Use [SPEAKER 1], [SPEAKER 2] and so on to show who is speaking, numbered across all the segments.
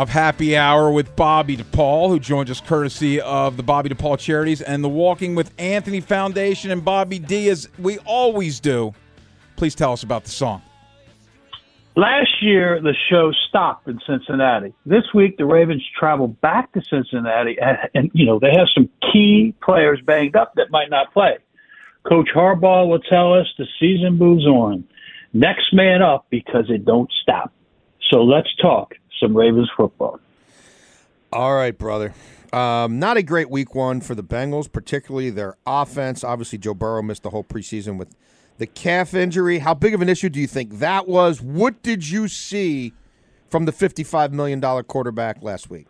[SPEAKER 1] of Happy Hour with Bobby DePaul, who joins us courtesy of the Bobby DePaul Charities and the Walking with Anthony Foundation. And Bobby D, as we always do, please tell us about the song.
[SPEAKER 2] Last year, the show stopped in Cincinnati. This week, the Ravens travel back to Cincinnati, and, and you know they have some key players banged up that might not play. Coach Harbaugh will tell us the season moves on next man up because it don't stop. So let's talk some Ravens football.
[SPEAKER 3] All right, brother. Um, not a great week one for the Bengals, particularly their offense. Obviously, Joe Burrow missed the whole preseason with the calf injury. How big of an issue do you think that was? What did you see from the $55 million quarterback last week?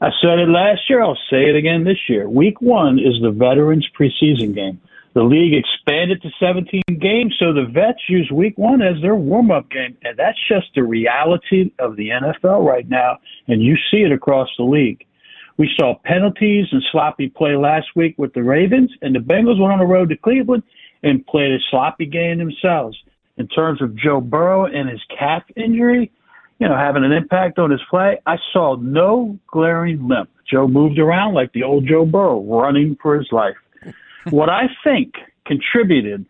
[SPEAKER 2] I said it last year. I'll say it again this year. Week one is the veterans preseason game. The league expanded to 17 games, so the vets use week one as their warm up game. And that's just the reality of the NFL right now. And you see it across the league. We saw penalties and sloppy play last week with the Ravens, and the Bengals went on the road to Cleveland and played a sloppy game themselves. In terms of Joe Burrow and his calf injury, you know, having an impact on his play, I saw no glaring limp. Joe moved around like the old Joe Burrow, running for his life what I think contributed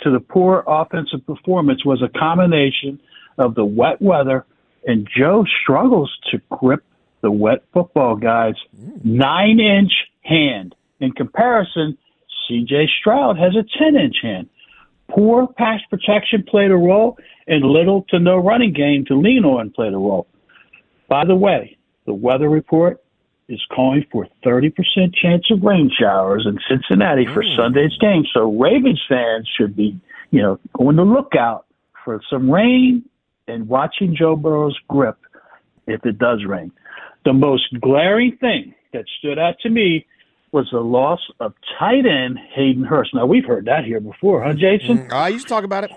[SPEAKER 2] to the poor offensive performance was a combination of the wet weather and Joe struggles to grip the wet football guy's nine inch hand. In comparison, CJ Stroud has a 10 inch hand. Poor pass protection played a role, and little to no running game to lean on played a role. By the way, the weather report is calling for 30% chance of rain showers in Cincinnati for mm. Sunday's game. So Ravens fans should be, you know, on the lookout for some rain and watching Joe Burrow's grip if it does rain. The most glaring thing that stood out to me was the loss of tight end Hayden Hurst. Now we've heard that here before, huh, Jason?
[SPEAKER 3] Mm, I used to talk about it.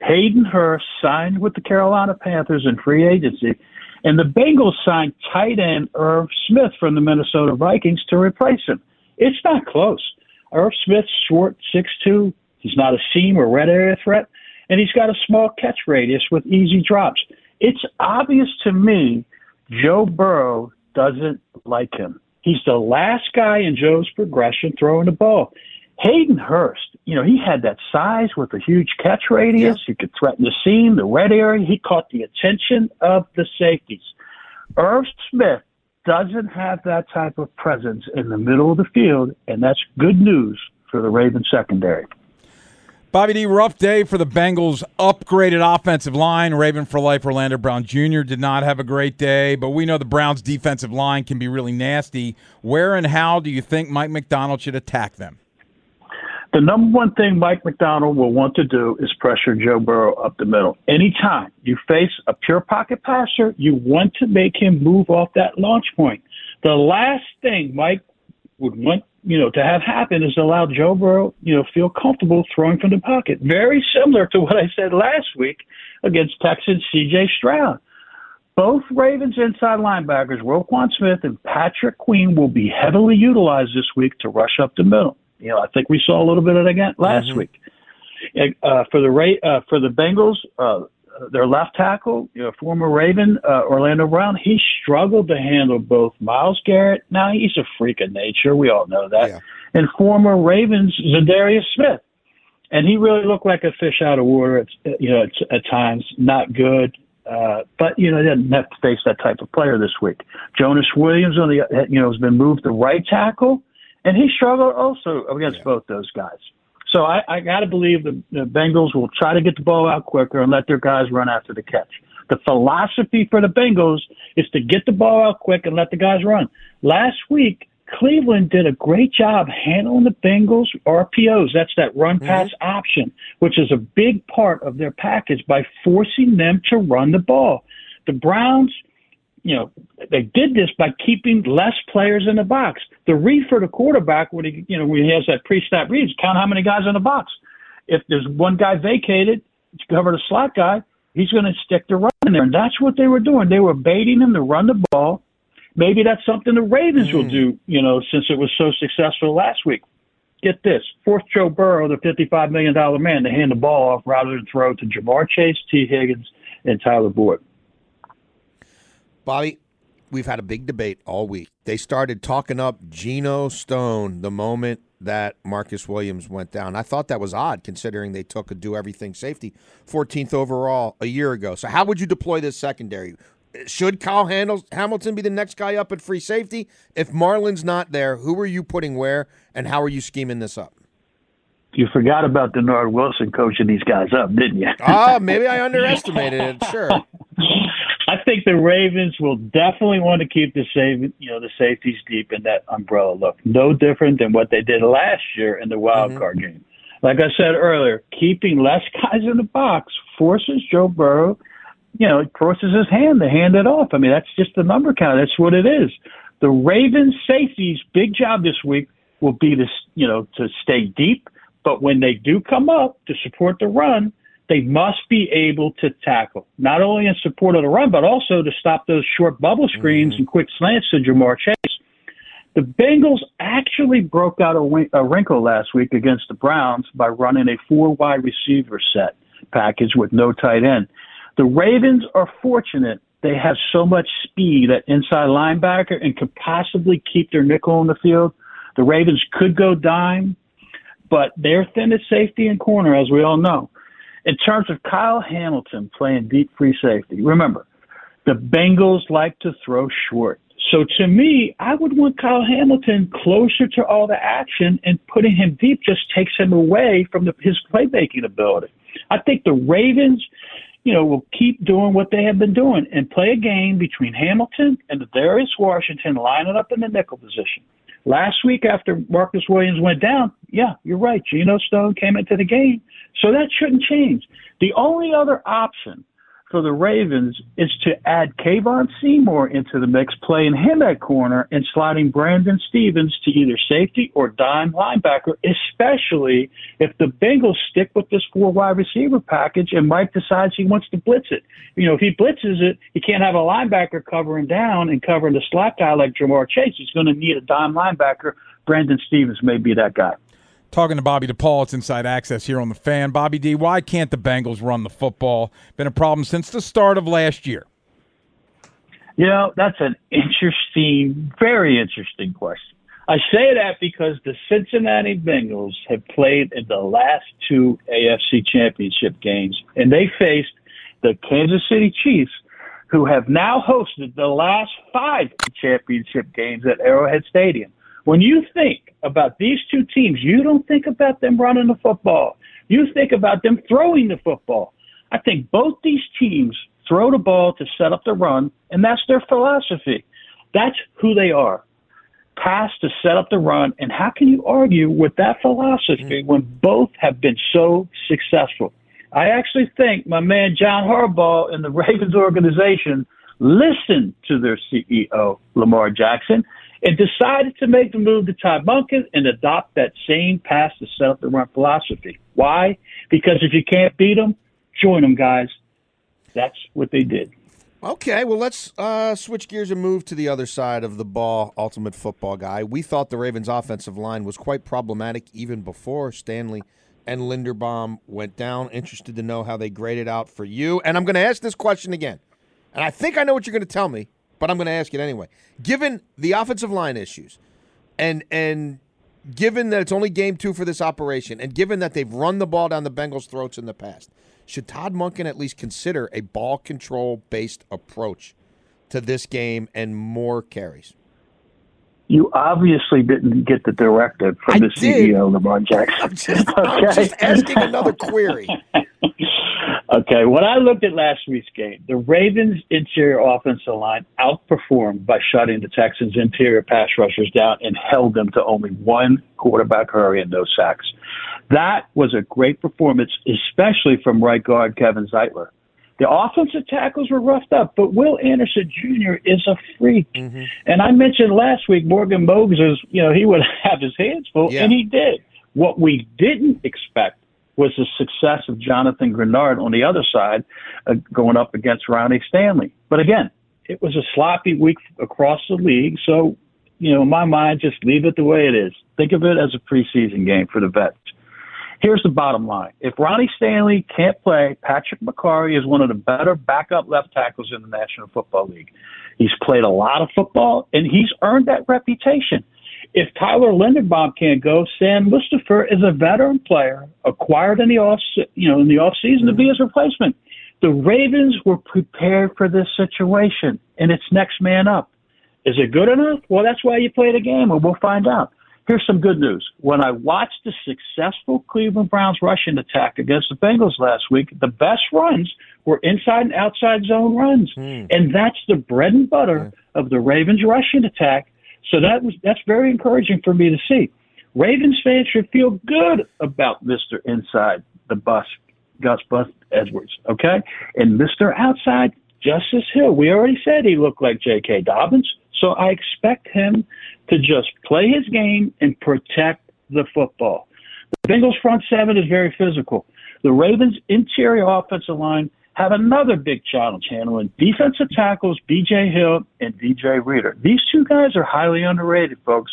[SPEAKER 2] Hayden Hurst signed with the Carolina Panthers in free agency and the Bengals signed tight end Irv Smith from the Minnesota Vikings to replace him. It's not close. Irv Smith's short, six two. He's not a seam or red area threat, and he's got a small catch radius with easy drops. It's obvious to me Joe Burrow doesn't like him. He's the last guy in Joe's progression throwing the ball. Hayden Hurst, you know, he had that size with a huge catch radius. He could threaten the seam, the red area. He caught the attention of the safeties. Irv Smith doesn't have that type of presence in the middle of the field, and that's good news for the Ravens secondary.
[SPEAKER 1] Bobby D, rough day for the Bengals' upgraded offensive line. Raven for life, Orlando Brown Jr. did not have a great day, but we know the Browns' defensive line can be really nasty. Where and how do you think Mike Macdonald should attack them?
[SPEAKER 2] The number one thing Mike Macdonald will want to do is pressure Joe Burrow up the middle. Anytime you face a pure pocket passer, you want to make him move off that launch point. The last thing Mike would want, you know, to have happen is allow Joe Burrow, you know, feel comfortable throwing from the pocket. Very similar to what I said last week against Texans CJ Stroud. Both Ravens inside linebackers, Roquan Smith and Patrick Queen, will be heavily utilized this week to rush up the middle. You know, I think we saw a little bit of it again last mm-hmm. week. Uh, for the Ra- uh, for the Bengals, uh, their left tackle, you know, former Raven uh, Orlando Brown, he struggled to handle both Myles Garrett. Now he's a freak of nature, we all know that, yeah. and former Ravens Za'Darius Smith, and he really looked like a fish out of water. At, you know, at, at times, not good. Uh, but you know, didn't have to face that type of player this week. Jonah Williams on the you know has been moved to right tackle and he struggled also against yeah. both those guys. So I, I got to believe the, the Bengals will try to get the ball out quicker and let their guys run after the catch. The philosophy for the Bengals is to get the ball out quick and let the guys run. Last week, Cleveland did a great job handling the Bengals RPOs. That's that run mm-hmm. pass mm-hmm. option, which is a big part of their package by forcing them to run the ball. The Browns, you know, they did this by keeping less players in the box. The read for the quarterback when he, you know, when he has that pre-snap reads, count how many guys in the box. If there's one guy vacated, to cover the slot guy, he's going to stick the run in there. And that's what they were doing. They were baiting him to run the ball. Maybe that's something the Ravens mm. will do, you know, since it was so successful last week. Get this force Joe Burrow, the $55 million man, to hand the ball off rather than throw to Ja'Marr Chase, Tee Higgins, and Tyler Boyd.
[SPEAKER 3] Bobby, we've had a big debate all week. They started talking up Geno Stone the moment that Marcus Williams went down. I thought that was odd considering they took a do everything safety 14th overall a year ago. So how would you deploy this secondary? Should Kyle Hamilton be the next guy up at free safety? If Marlin's not there, who are you putting where and how are you scheming this up?
[SPEAKER 2] You forgot about Dennard Wilson coaching these guys up, didn't you?
[SPEAKER 3] Ah, maybe I underestimated it. Sure.
[SPEAKER 2] I think the Ravens will definitely want to keep the save, you know, the safeties deep in that umbrella look. No different than what they did last year in the wild mm-hmm. card game. Like I said earlier, keeping less guys in the box forces Joe Burrow, you know, it forces his hand to hand it off. I mean, that's just the number count. That's what it is. The Ravens safeties' big job this week will be to, you know, to stay deep. But when they do come up to support the run, they must be able to tackle, not only in support of the run, but also to stop those short bubble screens mm-hmm. and quick slants to Ja'Marr Chase. The Bengals actually broke out a, a wrinkle last week against the Browns by running a four wide receiver set package with no tight end. The Ravens are fortunate they have so much speed at inside linebacker and could possibly keep their nickel on the field. The Ravens could go dime, but they're thin at safety and corner, as we all know. In terms of Kyle Hamilton playing deep free safety, remember, the Bengals like to throw short. So to me, I would want Kyle Hamilton closer to all the action, and putting him deep just takes him away from the, his playmaking ability. I think the Ravens, you know, will keep doing what they have been doing and play a game between Hamilton and Ar'Darius Washington lining up in the nickel position. Last week after Marcus Williams went down, yeah, you're right. Geno Stone came into the game. So that shouldn't change. The only other option for the Ravens is to add Kevon Seymour into the mix, playing him at corner and sliding Brandon Stephens to either safety or dime linebacker, especially if the Bengals stick with this four wide receiver package and Mike decides he wants to blitz it. You know, if he blitzes it, he can't have a linebacker covering down and covering the slot guy like Ja'Marr Chase. He's going to need a dime linebacker. Brandon Stephens may be that guy.
[SPEAKER 1] Talking to Bobby DePaul, it's Inside Access here on the fan. Bobby D, why can't the Bengals run the football? Been a problem since the start of last year.
[SPEAKER 2] You know, that's an interesting, very interesting question. I say that because the Cincinnati Bengals have played in the last two AFC championship games, and they faced the Kansas City Chiefs, who have now hosted the last five championship games at Arrowhead Stadium. When you think about these two teams, you don't think about them running the football. You think about them throwing the football. I think both these teams throw the ball to set up the run, and that's their philosophy. That's who they are. Pass to set up the run, and how can you argue with that philosophy mm. when both have been so successful? I actually think my man John Harbaugh and the Ravens organization listened to their CEO, Lamar Jackson, and decided to make the move to Todd Monken and adopt that same pass to set up the run philosophy. Why? Because if you can't beat them, join them, guys. That's what they did.
[SPEAKER 3] Okay, well, let's uh, switch gears and move to the other side of the ball, ultimate football guy. We thought the Ravens' offensive line was quite problematic even before Stanley and Linderbaum went down. Interested to know how they graded out for you. And I'm going to ask this question again. And I think I know what you're going to tell me but I'm going to ask it anyway. Given the offensive line issues, and and given that it's only game two for this operation, and given that they've run the ball down the Bengals' throats in the past, should Todd Monken at least consider a ball control based approach to this game and more carries?
[SPEAKER 2] You obviously didn't get the directive from
[SPEAKER 3] I
[SPEAKER 2] the
[SPEAKER 3] did.
[SPEAKER 2] CEO, Lamar Jackson.
[SPEAKER 3] I'm just, I'm just asking another query.
[SPEAKER 2] Okay, when I looked at last week's game, the Ravens' interior offensive line outperformed by shutting the Texans' interior pass rushers down and held them to only one quarterback hurry and no sacks. That was a great performance, especially from right guard Kevin Zeitler. The offensive tackles were roughed up, but Will Anderson Jr. is a freak. Mm-hmm. And I mentioned last week Morgan Moses, you know, he would have his hands full,
[SPEAKER 3] Yeah.
[SPEAKER 2] and he did. What we didn't expect was the success of Jonathan Grenard on the other side, uh, going up against Ronnie Stanley. But again, it was a sloppy week across the league. So, you know, in my mind, just leave it the way it is. Think of it as a preseason game for the vets. Here's the bottom line. If Ronnie Stanley can't play, Patrick Mekari is one of the better backup left tackles in the National Football League. He's played a lot of football, and he's earned that reputation. If Tyler Linderbaum can't go, Sam Mustipher is a veteran player acquired in the off, you know, in the off season to be his replacement. The Ravens were prepared for this situation, and it's next man up. Is it good enough? Well, that's why you play the game, and we'll find out. Here's some good news. When I watched the successful Cleveland Browns rushing attack against the Bengals last week, the best runs were inside and outside zone runs. Hmm. And that's the bread and butter of the Ravens rushing attack. So that was that's very encouraging for me to see. Ravens fans should feel good about Mr. Inside the bus, Gus Bus Edwards, okay? And Mr. Outside, Justice Hill. We already said he looked like J.K. Dobbins, so I expect him to just play his game and protect the football. The Bengals front seven is very physical. The Ravens interior offensive line have another big challenge handling defensive tackles B.J. Hill and D.J. Reader. These two guys are highly underrated, folks.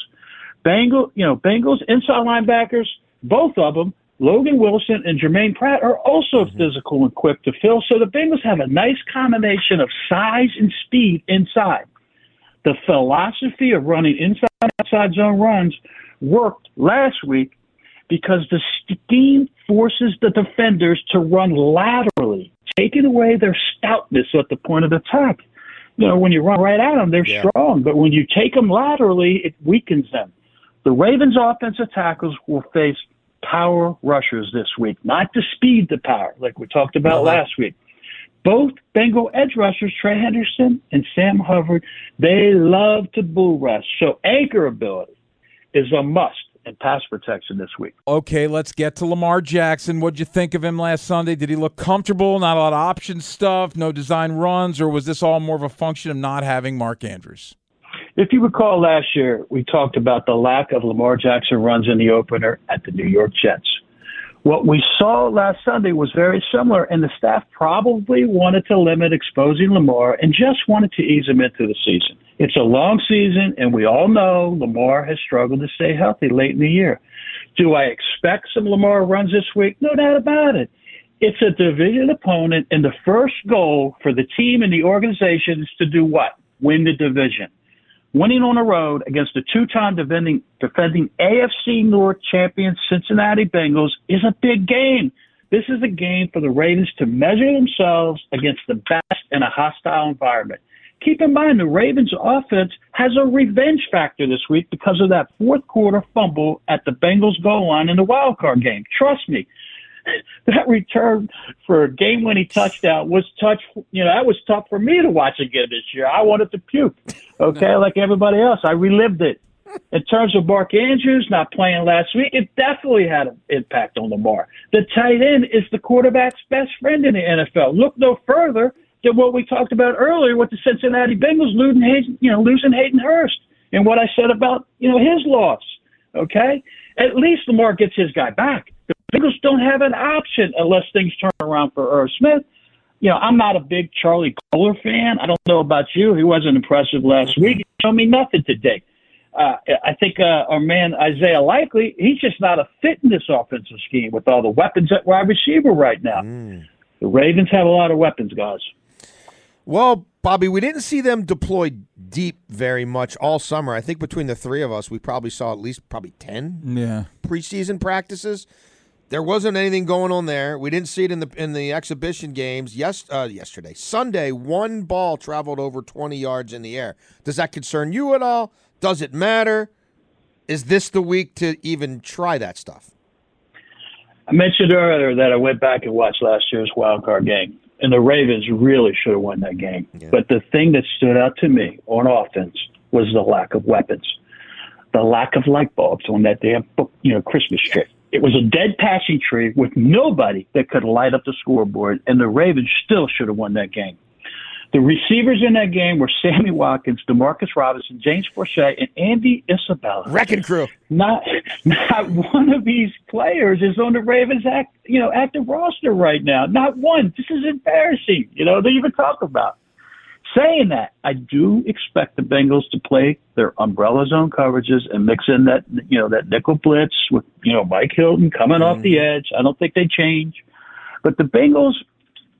[SPEAKER 2] Bengal, you know, Bengals inside linebackers, both of them, Logan Wilson and Germaine Pratt are also mm-hmm. physical and quick to fill. So the Bengals have a nice combination of size and speed inside. The philosophy of running inside and outside zone runs worked last week because the scheme forces the defenders to run laterally, taking away their stoutness at the point of attack. You know, when you run right at them, they're
[SPEAKER 3] Yeah.
[SPEAKER 2] strong, but when you take them laterally, it weakens them. The Ravens' offensive tackles will face power rushers this week, not to speed the power like we talked about uh-huh. last week. Both Bengal edge rushers, Trey Hendrickson and Sam Hubbard, they love to bull rush. So anchor ability is a must in pass protection this week.
[SPEAKER 1] Okay, let's get to Lamar Jackson. What'd you think of him last Sunday? Did he look comfortable? Not a lot of option stuff, no design runs, or was this all more of a function of not having Mark Andrews?
[SPEAKER 2] If you recall last year, we talked about the lack of Lamar Jackson runs in the opener at the New York Jets. What we saw last Sunday was very similar, and the staff probably wanted to limit exposing Lamar and just wanted to ease him into the season. It's a long season, and we all know Lamar has struggled to stay healthy late in the year. Do I expect some Lamar runs this week? No doubt about it. It's a division opponent, and the first goal for the team and the organization is to do what? Win the division. Winning on the road against the two-time defending, defending AFC North champion Cincinnati Bengals is a big game. This is a game for the Ravens to measure themselves against the best in a hostile environment. Keep in mind the Ravens offense has a revenge factor this week because of that fourth quarter fumble at the Bengals goal line in the wild card game. Trust me, that return for a game winning touchdown was touch you know that was tough for me to watch again this year. I wanted to puke okay like everybody else. I relived it. In terms of mark andrews not playing last week it definitely had an impact on lamar. The tight end is the quarterback's best friend in the nfl look no further than what we talked about earlier with the cincinnati bengals losing hayden, you know losing hayden hurst and what i said about you know his loss okay? At least lamar gets his guy back Bengals don't have an option unless things turn around for Irv Smith. You know, I'm not a big Charlie Kolar fan. I don't know about you. He wasn't impressive last week. He showed me nothing today. Uh, I think uh, our man Isaiah Likely, he's just not a fit in this offensive scheme with all the weapons at wide receiver right now. The Ravens have a lot of weapons, guys.
[SPEAKER 3] Well, Bobby, we didn't see them deploy deep very much all summer. I think between the three of us, we probably saw at least probably 10
[SPEAKER 1] Yeah.
[SPEAKER 3] preseason practices. There wasn't anything going on there. We didn't see it in the in the exhibition games. Yes, uh, yesterday, Sunday, one ball traveled over 20 yards in the air. Does that concern you at all? Does it matter? Is this the week to even try that stuff?
[SPEAKER 2] I mentioned earlier that I went back and watched last year's wild card game, and the Ravens really should have won that game.
[SPEAKER 3] Yeah.
[SPEAKER 2] But the thing that stood out to me on offense was the lack of weapons, the lack of light bulbs on that damn you know Christmas tree. It was a dead passing tree with nobody that could light up the scoreboard, and the Ravens still should have won that game. The receivers in that game were Sammy Watkins, Demarcus Robinson, James Proche, and Andy Isabella.
[SPEAKER 3] Wrecking crew.
[SPEAKER 2] Not, not one of these players is on the Ravens act, you know, active roster right now. Not one. This is embarrassing. You know, they even talk about. Saying that, I do expect the Bengals to play their umbrella zone coverages and mix in that, you know, that nickel blitz with, you know, Mike Hilton coming off the mm-hmm. edge. I don't think they change. But the Bengals,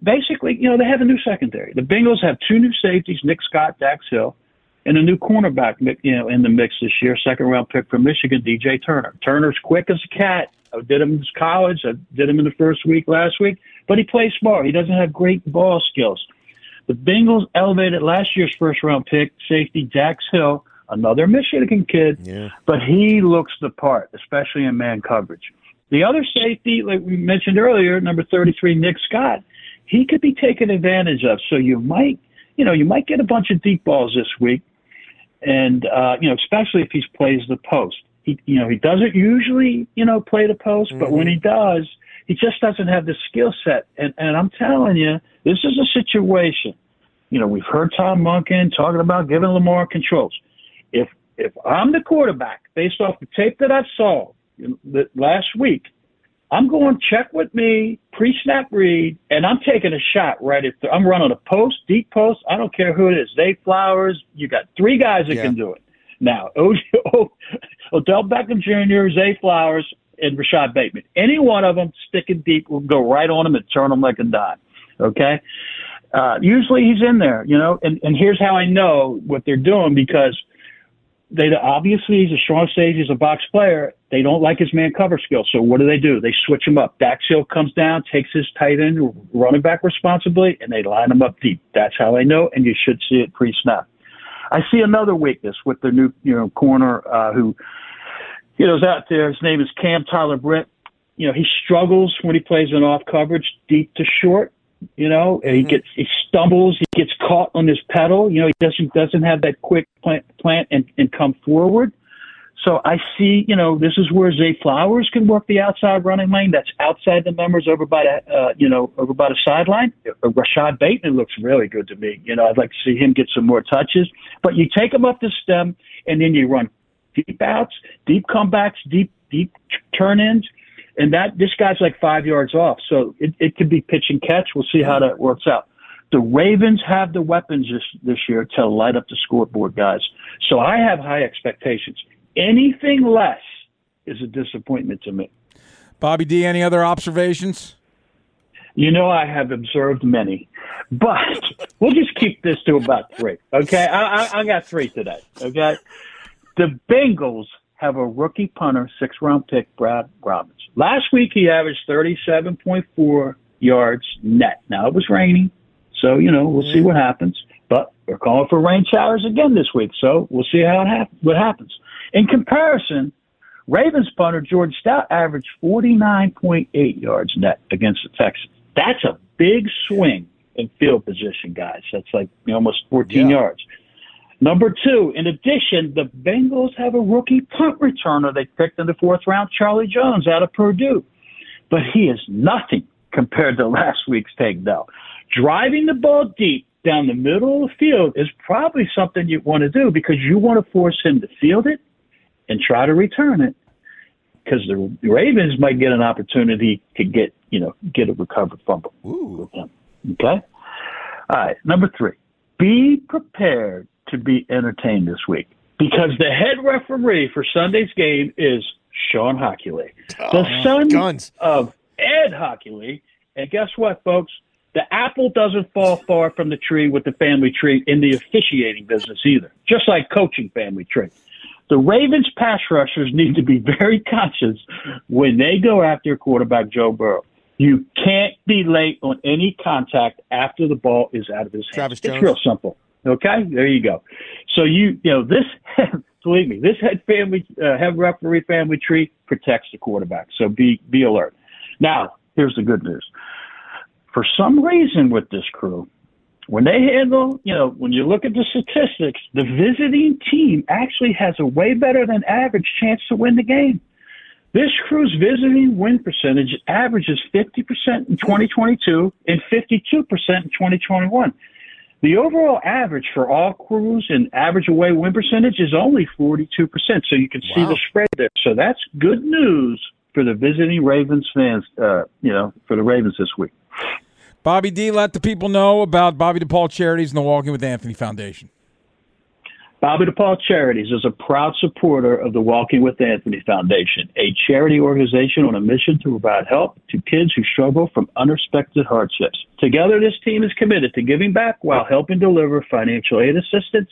[SPEAKER 2] basically, you know, they have a new secondary. The Bengals have two new safeties, Nick Scott, Dax Hill, and a new cornerback, you know, in the mix this year, second round pick from Michigan, DJ Turner. Turner's quick as a cat. I did him in college. I did him in the first week last week, but he plays smart. He doesn't have great ball skills. The Bengals elevated last year's first round pick, safety Dax Hill, another Michigan kid,
[SPEAKER 3] Yeah.
[SPEAKER 2] but he looks the part, especially in man coverage. The other safety, like we mentioned earlier, number 33, Nick Scott, he could be taken advantage of. So you might, you know, you might get a bunch of deep balls this week, and uh, you know, especially if he plays the post. He, you know, he doesn't usually, you know, play the post, but when he does, he just doesn't have the skill set. And and I'm telling you, this is a situation. You know, we've heard Tom Monken talking about giving Lamar controls. If if I'm the quarterback, based off the tape that I saw you know, the, last week, I'm going check with me, pre-snap read, and I'm taking a shot right at the, I'm running a post, deep post. I don't care who it is. Zay Flowers. You got three guys that
[SPEAKER 3] Yeah.
[SPEAKER 2] can do it. Now, Odell Beckham Jr., Zay Flowers, and Rashod Bateman. Any one of them sticking deep will go right on them and turn them like a dime. Okay. Uh, usually he's in there, you know, and, and here's how I know what they're doing because they obviously he's a strong stage, he's a box player. They don't like his man cover skills. So what do they do? They switch him up. Dax Hill comes down, takes his tight end running back responsibly, and they line him up deep. That's how I know, and you should see it pre snap. I see another weakness with the new, you know, corner uh, who, you know, is out there. His name is Cam Taylor-Britt. You know, he struggles when he plays in off coverage, deep to short. You know, and he gets he stumbles, he gets caught on his pedal. You know, he doesn't doesn't have that quick plant plant and, and come forward. So I see, you know, this is where Zay Flowers can work the outside running lane. That's outside the numbers over by the, uh, you know, over by the sideline. Uh, Rashod Bateman looks really good to me. You know, I'd like to see him get some more touches. But you take him up the stem, and then you run deep outs, deep comebacks, deep deep turn ins, and that this guy's like five yards off. So it, it could be pitch and catch. We'll see how that works out. The Ravens have the weapons this this year to light up the scoreboard, guys. So I have high expectations. Anything less is a disappointment to me.
[SPEAKER 1] Bobby D, any other observations?
[SPEAKER 2] You know, I have observed many, but we'll just keep this to about three. Okay, I, I, I got three today. Okay, the Bengals have a rookie punter, six round pick, Brad Robbins. Last week he averaged thirty-seven point four yards net. Now it was raining, so you know we'll see what happens. But we're calling for rain showers again this week, so we'll see how it hap- what happens. In comparison, Ravens punter Jordan Stout averaged 49.8 yards net against the Texans. That's a big swing in field position, guys. That's like almost 14
[SPEAKER 3] Yeah.
[SPEAKER 2] yards. Number two, in addition, the Bengals have a rookie punt returner they picked in the fourth round, Charlie Jones out of Purdue. But he is nothing compared to last week's take, though. Driving the ball deep down the middle of the field is probably something you want to do because you want to force him to field it and try to return it because the Ravens might get an opportunity to get, you know, get a recovered fumble.
[SPEAKER 3] Ooh.
[SPEAKER 2] Okay? All right. Number three, be prepared to be entertained this week because the head referee for Sunday's game is Shawn Hochuli, the oh, son
[SPEAKER 3] guns.
[SPEAKER 2] of Ed Hochuli. And guess what, folks? The apple doesn't fall far from the tree with the family tree in the officiating business either, just like coaching family tree. The Ravens pass rushers need to be very conscious when they go after quarterback Joe Burrow. You can't be late on any contact after the ball is out of his hands.
[SPEAKER 3] Travis
[SPEAKER 2] it's real simple. Okay, there you go. So you you know this believe me, this head family uh, head referee family tree protects the quarterback. So be be alert. Now here's the good news. For some reason with this crew, when they handle, you know, when you look at the statistics, the visiting team actually has a way better than average chance to win the game. This crew's visiting win percentage averages 50% in 2022 and 52% in 2021. The overall average for all crews and average away win percentage is only 42%. So you can see
[SPEAKER 3] Wow.
[SPEAKER 2] the spread there. So that's good news for the visiting Ravens fans, uh, you know, for the Ravens this week.
[SPEAKER 1] Bobby D, let the people know about Bobby DePaul Charities and the Walking with Anthony Foundation.
[SPEAKER 2] Bobby DePaul Charities is a proud supporter of the Walking with Anthony Foundation, a charity organization on a mission to provide help to kids who struggle from unexpected hardships. Together, this team is committed to giving back while helping deliver financial aid assistance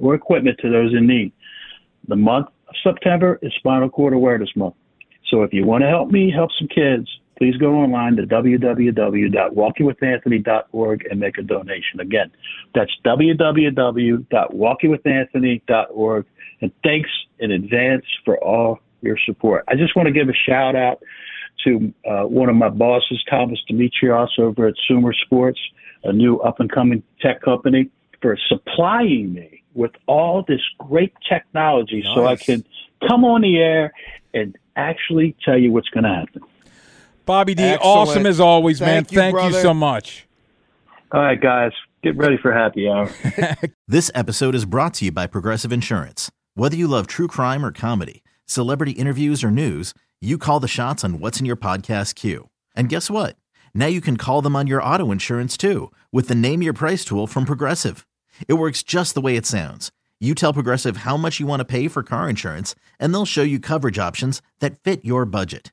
[SPEAKER 2] or equipment to those in need. The month of September is Spinal Cord Awareness Month. So if you want to help me help some kids, please go online to www.walkingwithanthony.org and make a donation. Again, that's www.walkingwithanthony.org. And thanks in advance for all your support. I just want to give a shout out to uh, one of my bosses, Thomas Dimitroff, over at Sumer Sports, a new up and coming tech company, for supplying me with all this great technology so I can come on the air and actually tell you what's going to happen.
[SPEAKER 1] Bobby D,
[SPEAKER 3] Excellent.
[SPEAKER 1] awesome as always, man.
[SPEAKER 3] Thank you,
[SPEAKER 1] Thank you so much.
[SPEAKER 2] All right, guys, get ready for happy hour.
[SPEAKER 4] This episode is brought to you by Progressive Insurance. Whether you love true crime or comedy, celebrity interviews or news, you call the shots on what's in your podcast queue. And guess what? Now you can call them on your auto insurance too with the Name Your Price tool from Progressive. It works just the way it sounds. You tell Progressive how much you want to pay for car insurance, and they'll show you coverage options that fit your budget.